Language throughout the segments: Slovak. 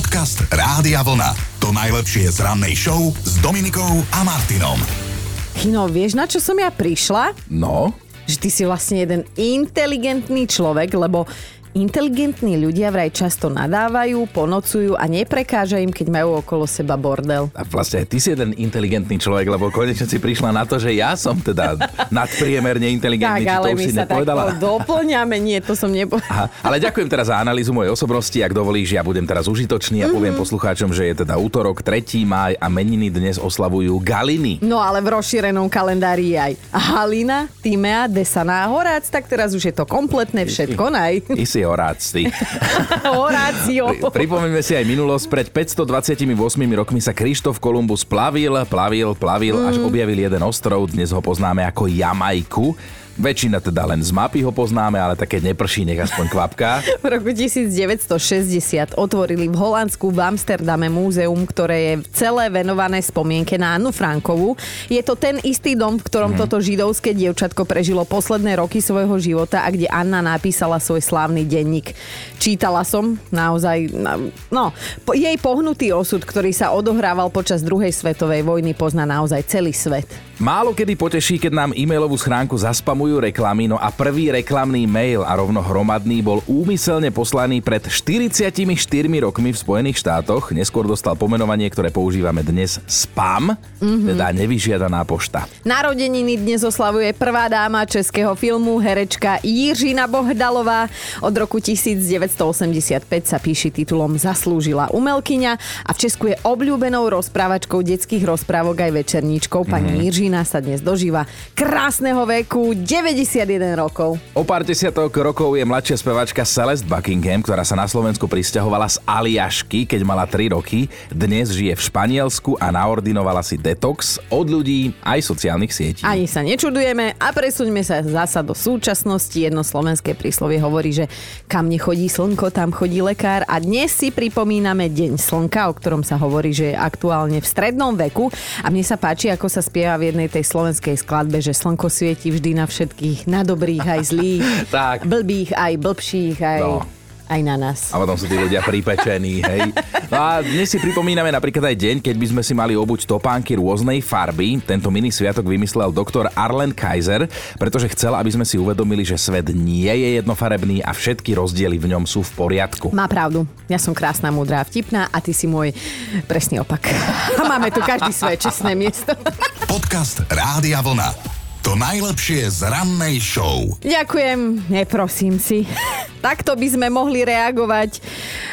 Podcast Rádia Vlna. To najlepšie z rannej show s Dominikou a Martinom. Chino, vieš, na čo som ja prišla? No, Že ty si vlastne jeden inteligentný človek, lebo inteligentní ľudia vraj často nadávajú, ponocujú a neprekáža im, keď majú okolo seba bordel. a vlastne aj ty si jeden inteligentný človek, lebo konečne si prišla na to, že ja som teda nadpriemerne Tak, inteligentný, či ale my si sa tak nepovedala. doplňame. Nie, to som nepovedala. Aha, ale ďakujem teraz za analýzu mojej osobnosti. Ak dovolíš, ja budem teraz užitočný a poviem poslucháčom, že je teda útorok, 3. máj a meniny dnes oslavujú Galiny. No ale v rozšírenom kalendári je aj Halina, Timea, Desaná, Horác, tak teraz už je to kompletné všetko, naj. Ty si orác, ty. Horácio. Pri, pripomeňme si aj minulosť. Pred 528 rokmi sa Krištof Kolumbus plavil, plavil, plavil, až objavil jeden ostrov. Dnes ho poznáme ako Jamajku. Väčšina teda len z mapy ho poznáme, ale také neprší, nech aspoň kvapka. V roku 1960 otvorili v Holandsku v Amsterdame múzeum, ktoré je celé venované spomienke na Annu Frankovú. Je to ten istý dom, v ktorom mm. toto židovské dievčatko prežilo posledné roky svojho života a kde Anna napísala svoj slávny denník. Čítala som naozaj, no, jej pohnutý osud, ktorý sa odohrával počas druhej svetovej vojny, pozná naozaj celý svet. Málo kedy poteší, keď nám e-mailovú schránku zaspamujú reklamy, no a prvý reklamný mail a rovno hromadný bol úmyselne poslaný pred 44 rokmi v Spojených štátoch. Neskôr dostal pomenovanie, ktoré používame dnes spam, mm-hmm. teda nevyžiadaná pošta. Narodeniny dnes oslavuje prvá dáma českého filmu, herečka Jiřina Bohdalová. Od roku 1985 sa píši titulom Zaslúžila umelkyňa a v Česku je obľúbenou rozprávačkou detských rozprávok aj večerníčkou. Pani mm. Jiřina sa dnes dožíva krásneho veku 91 rokov. O pár desiatok rokov je mladšia spevačka Celeste Buckingham, ktorá sa na Slovensku pristahovala z Aliašky, keď mala 3 roky. Dnes žije v Španielsku a naordinovala si detox od ľudí aj sociálnych sietí. Ani sa nečudujeme a presuňme sa zasa do súčasnosti. Jedno slovenské príslovie hovorí, že kam nechodí slnko, tam chodí lekár a dnes si pripomíname Deň slnka, o ktorom sa hovorí, že je aktuálne v strednom veku a mne sa páči, ako sa spieva v jednej tej slovenskej skladbe, že slnko svieti vždy na všetkých, na dobrých aj zlých, Tak. blbých aj blbších, aj, No. Aj na nás. A potom sú tí ľudia pripečení, hej. No a dnes si pripomíname napríklad aj deň, keď by sme si mali obuť topánky rôznej farby. Tento mini sviatok vymyslel doktor Arlen Kaiser, pretože chcel, aby sme si uvedomili, že svet nie je jednofarebný a všetky rozdiely v ňom sú v poriadku. Má pravdu. Ja som krásna, múdra, vtipná a ty si môj presný opak. A máme tu každý svoje čestné miesto. Podcast Rádia Vlna. To najlepšie z rannej show. Ďakujem, neprosím si. Takto by sme mohli reagovať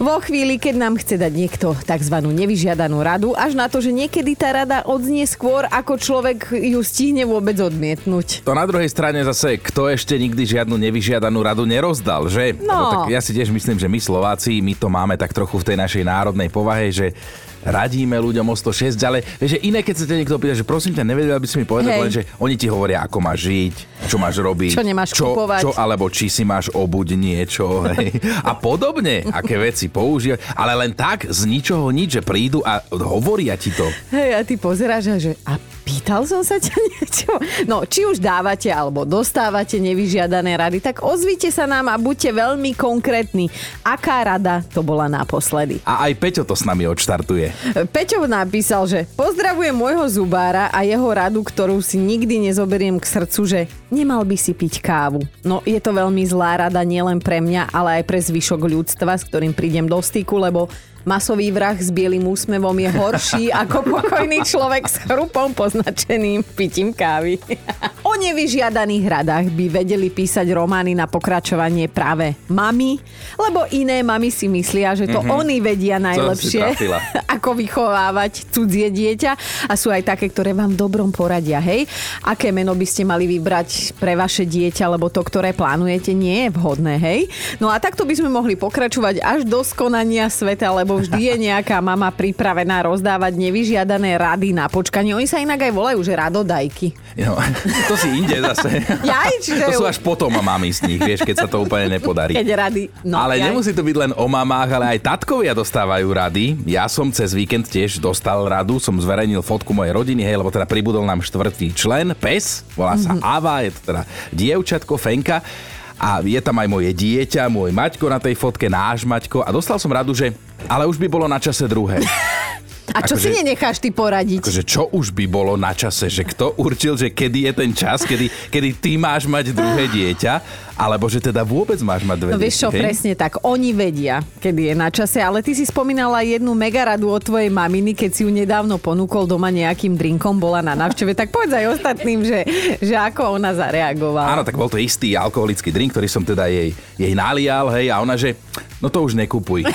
vo chvíli, keď nám chce dať niekto tzv. nevyžiadanú radu, až na to, že niekedy tá rada odznie skôr, ako človek ju stihne vôbec odmietnúť. To na druhej strane zase, kto ešte nikdy žiadnu nevyžiadanú radu nerozdal, že? No. Lebo tak ja si tiež myslím, že my Slováci, my to máme tak trochu v tej našej národnej povahe, že radíme ľuďom o 106, ale vieš, že iné, keď sa ťa niekto pýta, že prosím ťa, nevedel by si mi povedať, Hej. len, že oni ti hovoria, ako máš žiť, čo máš robiť, Čo nemáš čo, kupovať. čo, alebo či si máš obuť niečo, hej. A podobne, aké veci používať, ale len tak, z ničoho nič, že prídu a hovoria ti to. Hej, a ty pozeráš a že a pýtal som sa ťa niečo? No, či už dávate alebo dostávate nevyžiadané rady, tak ozvite sa nám a buďte veľmi konkrétni. Aká rada to bola naposledy? A aj Peťo to s nami odštartuje. Peťo napísal, že pozdravujem môjho zubára a jeho radu, ktorú si nikdy nezoberiem k srdcu, že nemal by si piť kávu. No je to veľmi zlá rada nielen pre mňa, ale aj pre zvyšok ľudstva, s ktorým prídem do styku, lebo masový vrah s bielým úsmevom je horší ako pokojný človek s chrupom poznačeným pitím kávy. o nevyžiadaných radách by vedeli písať romány na pokračovanie práve mami, lebo iné mami si myslia, že to mm-hmm. oni vedia najlepšie, ako vychovávať cudzie dieťa a sú aj také, ktoré vám dobrom poradia, hej? Aké meno by ste mali vybrať pre vaše dieťa, lebo to, ktoré plánujete, nie je vhodné, hej? No a takto by sme mohli pokračovať až do skonania sveta, lebo vždy je nejaká mama pripravená rozdávať nevyžiadané rady na počkanie. Oni sa inak aj volajú, že radodajky. No, to si inde zase. Jaj, čiže- To sú až potom mami z nich, vieš, keď sa to úplne nepodarí. Keď rady... No, ale jaj. nemusí to byť len o mamách, ale aj tatkovia dostávajú rady. Ja som cez víkend tiež dostal radu, som zverejnil fotku mojej rodiny, hej, lebo teda pribudol nám štvrtý člen, pes, volá sa Mhm. Ava, je to teda dievčatko, Fenka. A je tam aj moje dieťa, môj Maťko na tej fotke, náš Maťko. A dostal som radu, že ale už by bolo na čase druhé. A čo Akože- si nenecháš ty poradiť? Akože čo už by bolo na čase, že kto určil, že kedy je ten čas, kedy, kedy ty máš mať druhé dieťa, alebo že teda vôbec máš mať dve No vieš čo, hej? presne tak. Oni vedia, kedy je na čase, ale ty si spomínala jednu megaradu od tvojej maminy, keď si ju nedávno ponúkol doma nejakým drinkom, bola na návšteve, tak povedz aj ostatným, že, že ako ona zareagovala. Áno, tak bol to istý alkoholický drink, ktorý som teda jej, jej nalial, hej, a ona, že no to už nekupuj.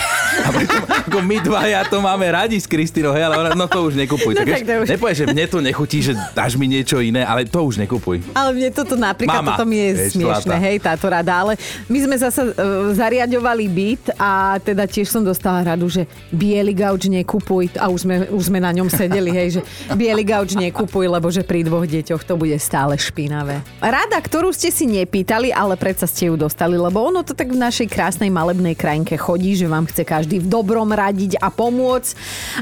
A pritom, ako my dvaja to máme radi s Kristínou, hej, ale ona, no to už nekupuj. No tak, tak to už- nepovieš, že mne to nechutí, že dáš mi niečo iné, ale to už nekupuj. Ale mne toto napríklad, Mama, toto mi je vieš, smiešne, hej, táto rada. Ale my sme zase uh, zariadovali byt a teda tiež som dostala radu, že biely gauč nekupuj. A už sme, už sme na ňom sedeli, hej, že biely gauč nekupuj, lebo že pri dvoch deťoch to bude stále špinavé. Rada, ktorú ste si nepýtali, ale predsa ste ju dostali, lebo ono to tak v našej krásnej malebnej krajinke chodí, že vám chce každý v dobrom radiť a pomôcť.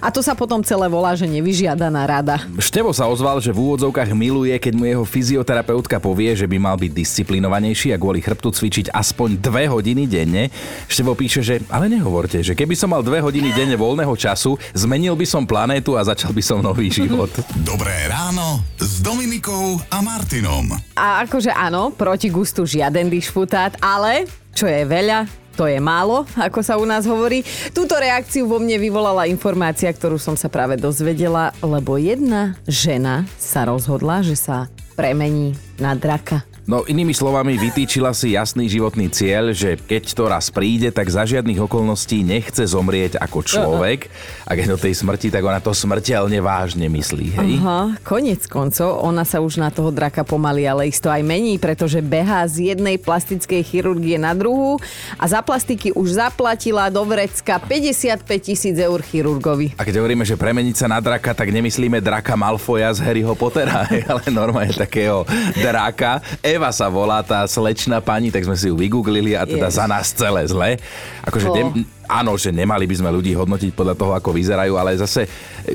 A to sa potom celé volá, že nevyžiadaná rada. Števo sa ozval, že v úvodzovkách miluje, keď mu jeho fyzioterapeutka povie, že by mal byť disciplinovanejší a kvôli chrbtu cvičiť aspoň dve hodiny denne. Števo píše, že ale nehovorte, že keby som mal dve hodiny denne voľného času, zmenil by som planétu a začal by som nový život. Dobré ráno s Dominikou a Martinom. A akože áno, proti gustu žiaden dišputát, ale čo je veľa, to je málo, ako sa u nás hovorí. Túto reakciu vo mne vyvolala informácia, ktorú som sa práve dozvedela, lebo jedna žena sa rozhodla, že sa premení na draka. No inými slovami vytýčila si jasný životný cieľ, že keď to raz príde, tak za žiadnych okolností nechce zomrieť ako človek a keď do tej smrti, tak ona to smrteľne vážne myslí, hej? Aha, konec koncov, ona sa už na toho draka pomaly, ale isto aj mení, pretože behá z jednej plastickej chirurgie na druhú a za plastiky už zaplatila do vrecka 55 tisíc eur chirurgovi. A keď hovoríme, že premeniť sa na draka, tak nemyslíme draka Malfoja z Harryho Pottera, ale normálne takého draka. Eva sa volá tá slečná pani, tak sme si ju vygooglili a teda Yes. za nás celé zle. Akože Oh. nem, áno, že nemali by sme ľudí hodnotiť podľa toho, ako vyzerajú, ale zase,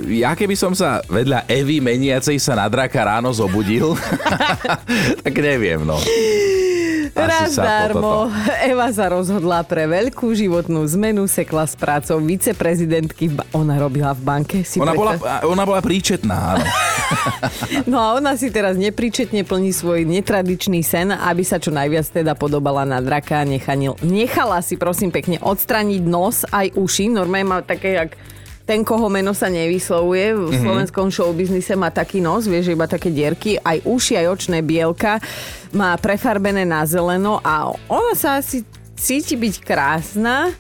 ja keby som sa vedľa Evy meniacej sa na draka ráno zobudil, tak neviem, no. Raz darmo. Eva sa rozhodla pre veľkú životnú zmenu, sekla s prácou viceprezidentky. Ona robila v banke. Si Ona bola, ona bola príčetná, áno. No a ona si teraz nepríčetne plní svoj netradičný sen, aby sa čo najviac teda podobala na draka. Nechanil, nechala si prosím pekne odstraniť nos aj uši. Normálne má také, jak ten, koho meno sa nevyslovuje, v Mhm. slovenskom showbiznise má taký nos, vieš, iba také dierky, aj uši, aj očné bielka, má prefarbené na zeleno a ona sa asi cíti byť krásna,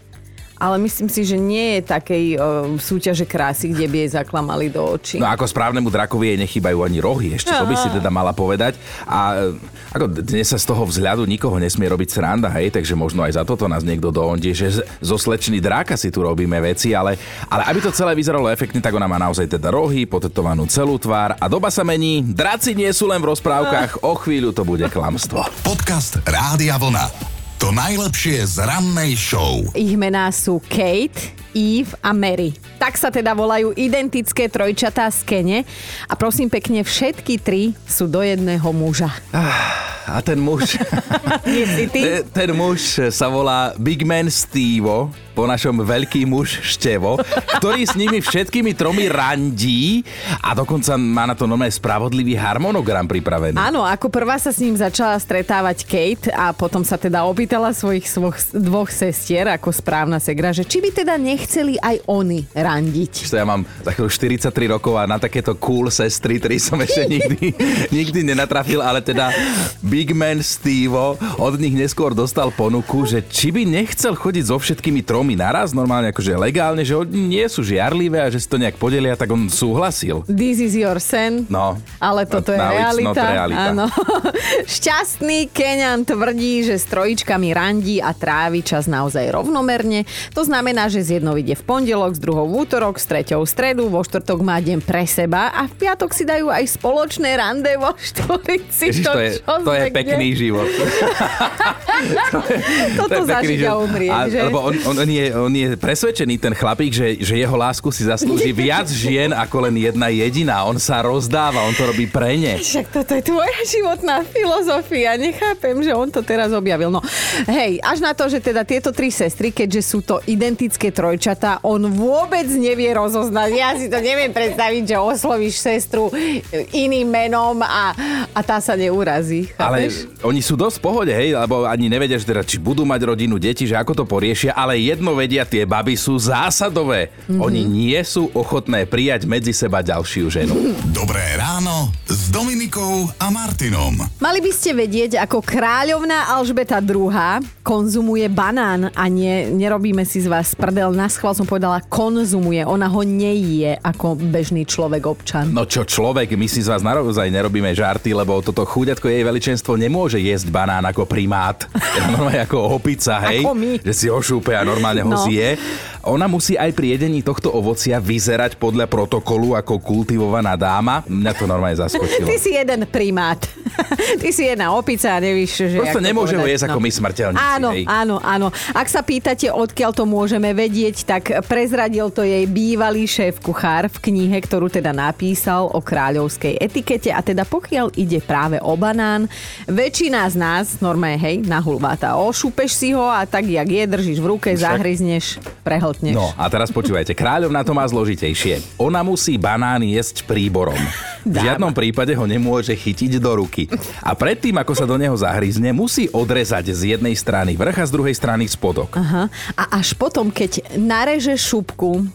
ale myslím si, že nie je takej uh, súťaže krásy, kde by jej zaklamali do očí. No ako správnemu drakovi jej nechýbajú ani rohy, ešte to by si teda mala povedať. A e, ako dnes sa z toho vzhľadu nikoho nesmie robiť sranda, hej, takže možno aj za toto nás niekto doondie, že zo slečny dráka si tu robíme veci, ale, ale aby to celé vyzeralo efektne, tak ona má naozaj teda rohy, potetovanú celú tvár a doba sa mení, draci nie sú len v rozprávkach, o chvíľu to bude klamstvo. Podcast Rádia Vlna. To najlepšie z rannej show. Ich mená sú Kate, Eve a Mary. Tak sa teda volajú identické trojčatá z Kene a prosím pekne, všetky tri sú do jedného muža. A ten muž... Ten, ten muž sa volá Big Man Stevo, po našom veľký muž Števo, ktorý s nimi všetkými tromi randí a dokonca má na to normálne spravodlivý harmonogram pripravený. Áno, ako prvá sa s ním začala stretávať Kate a potom sa teda opýtala svojich svoch, dvoch sestier ako správna segra, že či by teda nechceli aj oni randiť. Čo ja mám za chvíľu 43 rokov a na takéto cool sestry, ktorý som ešte nikdy, nikdy nenatrafil, ale teda Big Man Stevo od nich neskôr dostal ponuku, že či by nechcel chodiť so všetkými tromi naraz, normálne akože legálne, že oni nie sú žiarlivé a že si to nejak podelia, tak on súhlasil. This is your sen. No. Ale toto je it's realita. realita. Áno. Šťastný Keňan tvrdí, že s trojičkami randí a trávi čas naozaj rovnomerne. To znamená, že z jednou ide v pondelok, s druhou v útorok, s treťou v stredu, vo štvrtok má deň pre seba a v piatok si dajú aj spoločné rande vo štvorici. Ježiš, to, je, to je pekný život. Toto zažiť a umrieť, a, že? Lebo on, on, on, je, on je presvedčený, ten chlapík, že, že jeho lásku si zaslúži viac žien ako len jedna jediná. On sa rozdáva, on to robí pre ne. Však toto je tvoja životná filozofia. Nechápem, že on to teraz objavil. No, hej, až na to, že teda tieto tri sestry, keďže sú to identické trojčatá, on vôbec nevie rozoznať. Ja si to neviem predstaviť, že oslovíš sestru iným menom a, a tá sa neurazí. Ale oni sú dosť v pohode, hej, lebo ani nevedia, že teda, či budú mať rodinu, deti, že ako to poriešia, ale jedno vedia, tie baby sú zásadové. Mm-hmm. Oni nie sú ochotné prijať medzi seba ďalšiu ženu. Dobré ráno s Dominikou a Martinom. Mali by ste vedieť, ako kráľovná Alžbeta II konzumuje banán a nie, nerobíme si z vás prdel. Na schvál som povedala konzumuje. Ona ho neje ako bežný človek občan. No čo človek, my si z vás naozaj nerobíme žarty, lebo toto chuďatko jej veličenstvo nemôže jesť banán ako primát. Normálne ako opica, hej? Ako my. Že si ho šúpe a normálne ho no. zje. Ona musí aj pri jedení tohto ovocia vyzerať podľa protokolu ako kultivovaná dáma. Mňa to normálne zaskočilo. Ty si jeden primát. Ty si jedna opica a nevíš, že... Prosto nemôže ho jesť no. ako my smrteľníci. Áno, hej. áno, áno. Ak sa pýtate, odkiaľ to môžeme vedieť, tak prezradil to jej bývalý šéf kuchár v knihe, ktorú teda napísal o kráľovskej etikete a teda pokiaľ ide práve o banán, väčšina z nás, normálne hej, nahulváta, ošúpeš si ho a tak jak je, držíš v ruke, Však. zahryzneš, prehltneš. No a teraz počúvajte, kráľovna to má zložitejšie. Ona musí banán jesť príborom. V žiadnom prípade ho nemôže chytiť do ruky. A predtým, ako sa do neho zahryzne, musí odrezať z jednej strany vrch a z druhej strany spodok. Aha. A až potom, keď nareže šupku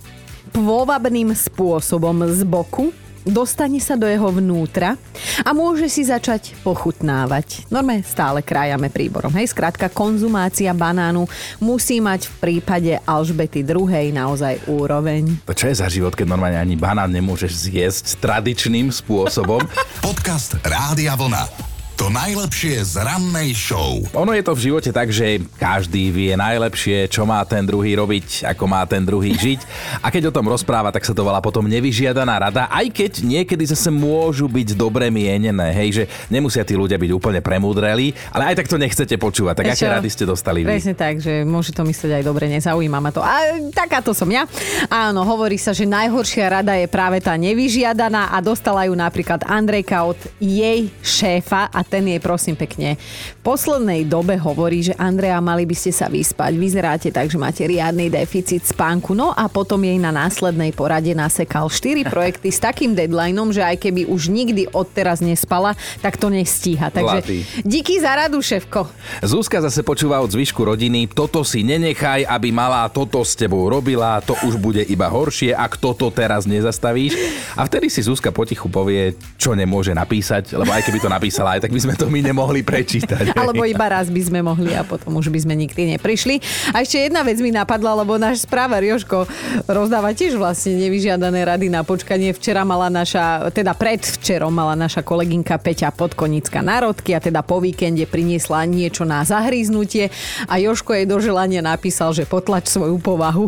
pôvabným spôsobom z boku, dostane sa do jeho vnútra a môže si začať pochutnávať. Norme stále krájame príborom. Hej, skrátka konzumácia banánu musí mať v prípade Alžbety druhej naozaj úroveň. To čo je za život, keď normálne ani banán nemôžeš zjesť tradičným spôsobom? Podcast Rádia Vlna. To najlepšie z rannej show. Ono je to v živote tak, že každý vie najlepšie, čo má ten druhý robiť, ako má ten druhý žiť. A keď o tom rozpráva, tak sa to volá potom nevyžiadaná rada, aj keď niekedy zase môžu byť dobre mienené, hej, že nemusia tí ľudia byť úplne premúdreli, ale aj tak to nechcete počúvať. Tak aké rady ste dostali vy? Presne tak, že môže to myslieť aj dobre, nezaujíma ma to. A takáto som ja. Áno, hovorí sa, že najhoršia rada je práve tá nevyžiadaná a dostala ju napríklad Andrejka od jej šéfa a ten jej prosím pekne v poslednej dobe hovorí, že Andrea, mali by ste sa vyspať, vyzeráte tak, že máte riadny deficit spánku. No a potom jej na následnej porade nasekal 4 projekty s takým deadlineom, že aj keby už nikdy odteraz nespala, tak to nestíha. Takže Zlatý. díky za radu, šéfko. Zúska zase počúva od zvyšku rodiny, toto si nenechaj, aby malá toto s tebou robila, to už bude iba horšie, ak toto teraz nezastavíš. A vtedy si Zúska potichu povie, čo nemôže napísať, lebo aj keby to napísala, aj tak by sme to my nemohli prečítať. Alebo iba raz by sme mohli a potom už by sme nikdy neprišli. A ešte jedna vec mi napadla, lebo náš správa Joško rozdáva tiež vlastne nevyžiadané rady na počkanie. Včera mala naša, teda predvčerom mala naša kolegynka Peťa Podkonická národky a teda po víkende priniesla niečo na zahríznutie a Joško jej do želania napísal, že potlač svoju povahu.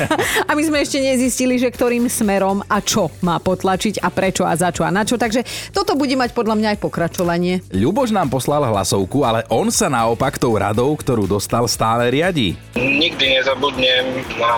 a my sme ešte nezistili, že ktorým smerom a čo má potlačiť a prečo a za čo a na čo. Takže toto bude mať podľa mňa aj pokračovanie. Ľuboš nám poslal hlasovku, ale on sa naopak tou radou, ktorú dostal, stále riadi. Nikdy nezabudnem na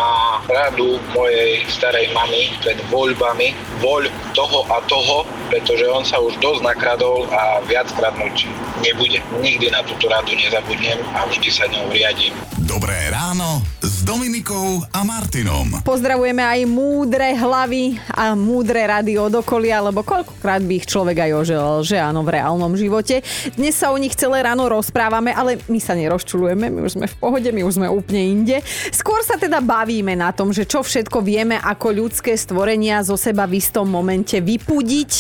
radu mojej starej mamy pred voľbami. Voľ toho a toho, pretože on sa už dosť nakradol a viackrát mlčí. Nebude. Nikdy na túto radu nezabudnem a vždy sa ňou riadím. Dobré ráno Dominikou a Martinom. Pozdravujeme aj múdre hlavy a múdre rady od okolia, lebo koľkokrát by ich človek aj oželal, že áno, v reálnom živote. Dnes sa o nich celé ráno rozprávame, ale my sa nerozčulujeme, my už sme v pohode, my už sme úplne inde. Skôr sa teda bavíme na tom, že čo všetko vieme ako ľudské stvorenia zo seba v istom momente vypudiť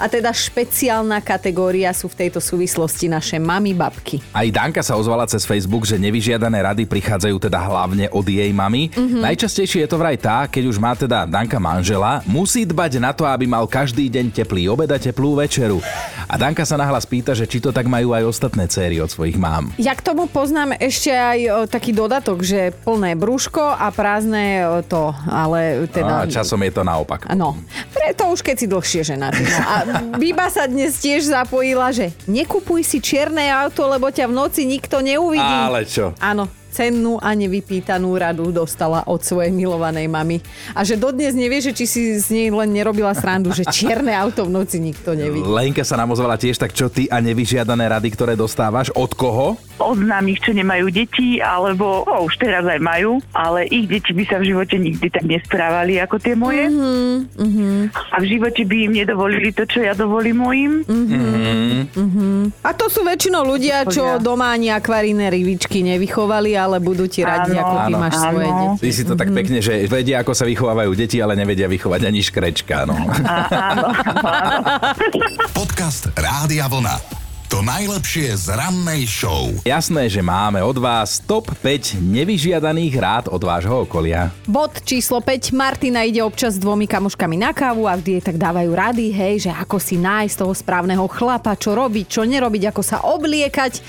a teda špeciálna kategória sú v tejto súvislosti naše mami babky. Aj Danka sa ozvala cez Facebook, že nevyžiadané rady prichádzajú teda hlavne od jej mamy. Mm-hmm. Najčastejšie je to vraj tá, keď už má teda Danka manžela, musí dbať na to, aby mal každý deň teplý obed a teplú večeru. A Danka sa nahlas pýta, že či to tak majú aj ostatné céry od svojich mám. Ja k tomu poznám ešte aj taký dodatok, že plné brúško a prázdne to, ale teda... A časom je to naopak. No, preto už keď si dlhšie ženatý. No. A Biba sa dnes tiež zapojila, že nekupuj si čierne auto, lebo ťa v noci nikto neuvidí. Ale čo? Áno, cennú a nevypýtanú radu dostala od svojej milovanej mamy. A že dodnes nevie, že či si z nej len nerobila srandu, že čierne auto v noci nikto nevidí. Lenka sa nám ozvala tiež, tak čo ty a nevyžiadané rady, ktoré dostávaš? Od koho? Od známych, čo nemajú deti, alebo oh, už teraz aj majú, ale ich deti by sa v živote nikdy tak nesprávali ako tie moje. Mm-hmm. A v živote by im nedovolili to, čo ja dovolím mojim. A to sú väčšinou ľudia, čo doma ani akvaríne rybičky nevychovali, ale budú ti radiť, Áno, ako ty áno, máš áno. svoje deti. Ty si to tak pekne, že vedia, ako sa vychovávajú deti, ale nevedia vychovať ani škrečka. No. A, áno, áno. Podcast Rádia Vlna. To najlepšie z rannej show. Jasné, že máme od vás top 5 nevyžiadaných rád od vášho okolia. Bod číslo 5. Martina ide občas s dvomi kamoškami na kávu a vždy jej tak dávajú rady, hej, že ako si nájsť toho správneho chlapa, čo robiť, čo nerobiť, ako sa obliekať.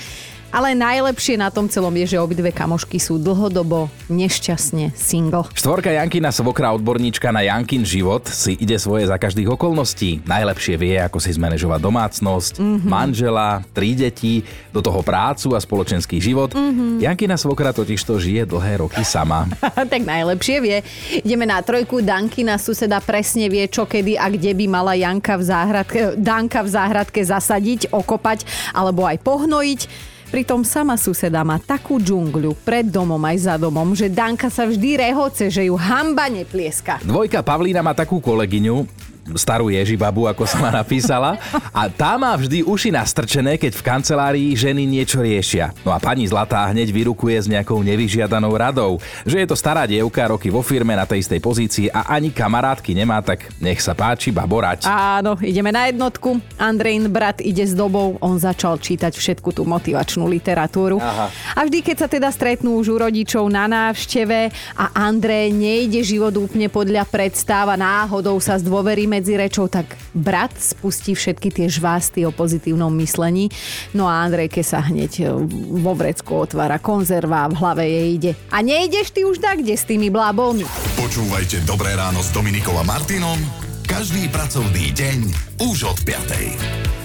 Ale najlepšie na tom celom je, že obidve kamošky sú dlhodobo nešťastne single. Štvorka Jankina svokra odborníčka na Jankin život si ide svoje za každých okolností. Najlepšie vie, ako si zmanéžovať domácnosť, mm-hmm. manžela, tri deti, do toho prácu a spoločenský život. Mm-hmm. Jankina svokra totiž to žije dlhé roky sama. tak najlepšie vie. Ideme na trojku. Dankina suseda presne vie, čo kedy a kde by mala Janka v záhradke, Danka v záhradke zasadiť, okopať alebo aj pohnojiť. Pritom sama suseda má takú džungľu pred domom aj za domom, že Danka sa vždy rehoce, že ju hamba neplieska. Dvojka Pavlína má takú kolegyňu, starú Ježibabu, ako sa ma napísala. A tá má vždy uši nastrčené, keď v kancelárii ženy niečo riešia. No a pani Zlatá hneď vyrukuje s nejakou nevyžiadanou radou, že je to stará dievka, roky vo firme na tej istej pozícii a ani kamarátky nemá, tak nech sa páči, baborať. Áno, ideme na jednotku. Andrejn brat ide s dobou, on začal čítať všetku tú motivačnú literatúru. Aha. A vždy, keď sa teda stretnú už u rodičov na návšteve a Andrej nejde život úplne podľa predstav a náhodou sa zdôverí medzi rečou, tak brat spustí všetky tie žvásty o pozitívnom myslení. No a Andrejke sa hneď e, vo vrecku otvára konzerva a v hlave jej ide. A nejdeš ty už tak, kde s tými blábolmi? Počúvajte Dobré ráno s Dominikom a Martinom každý pracovný deň už od 5.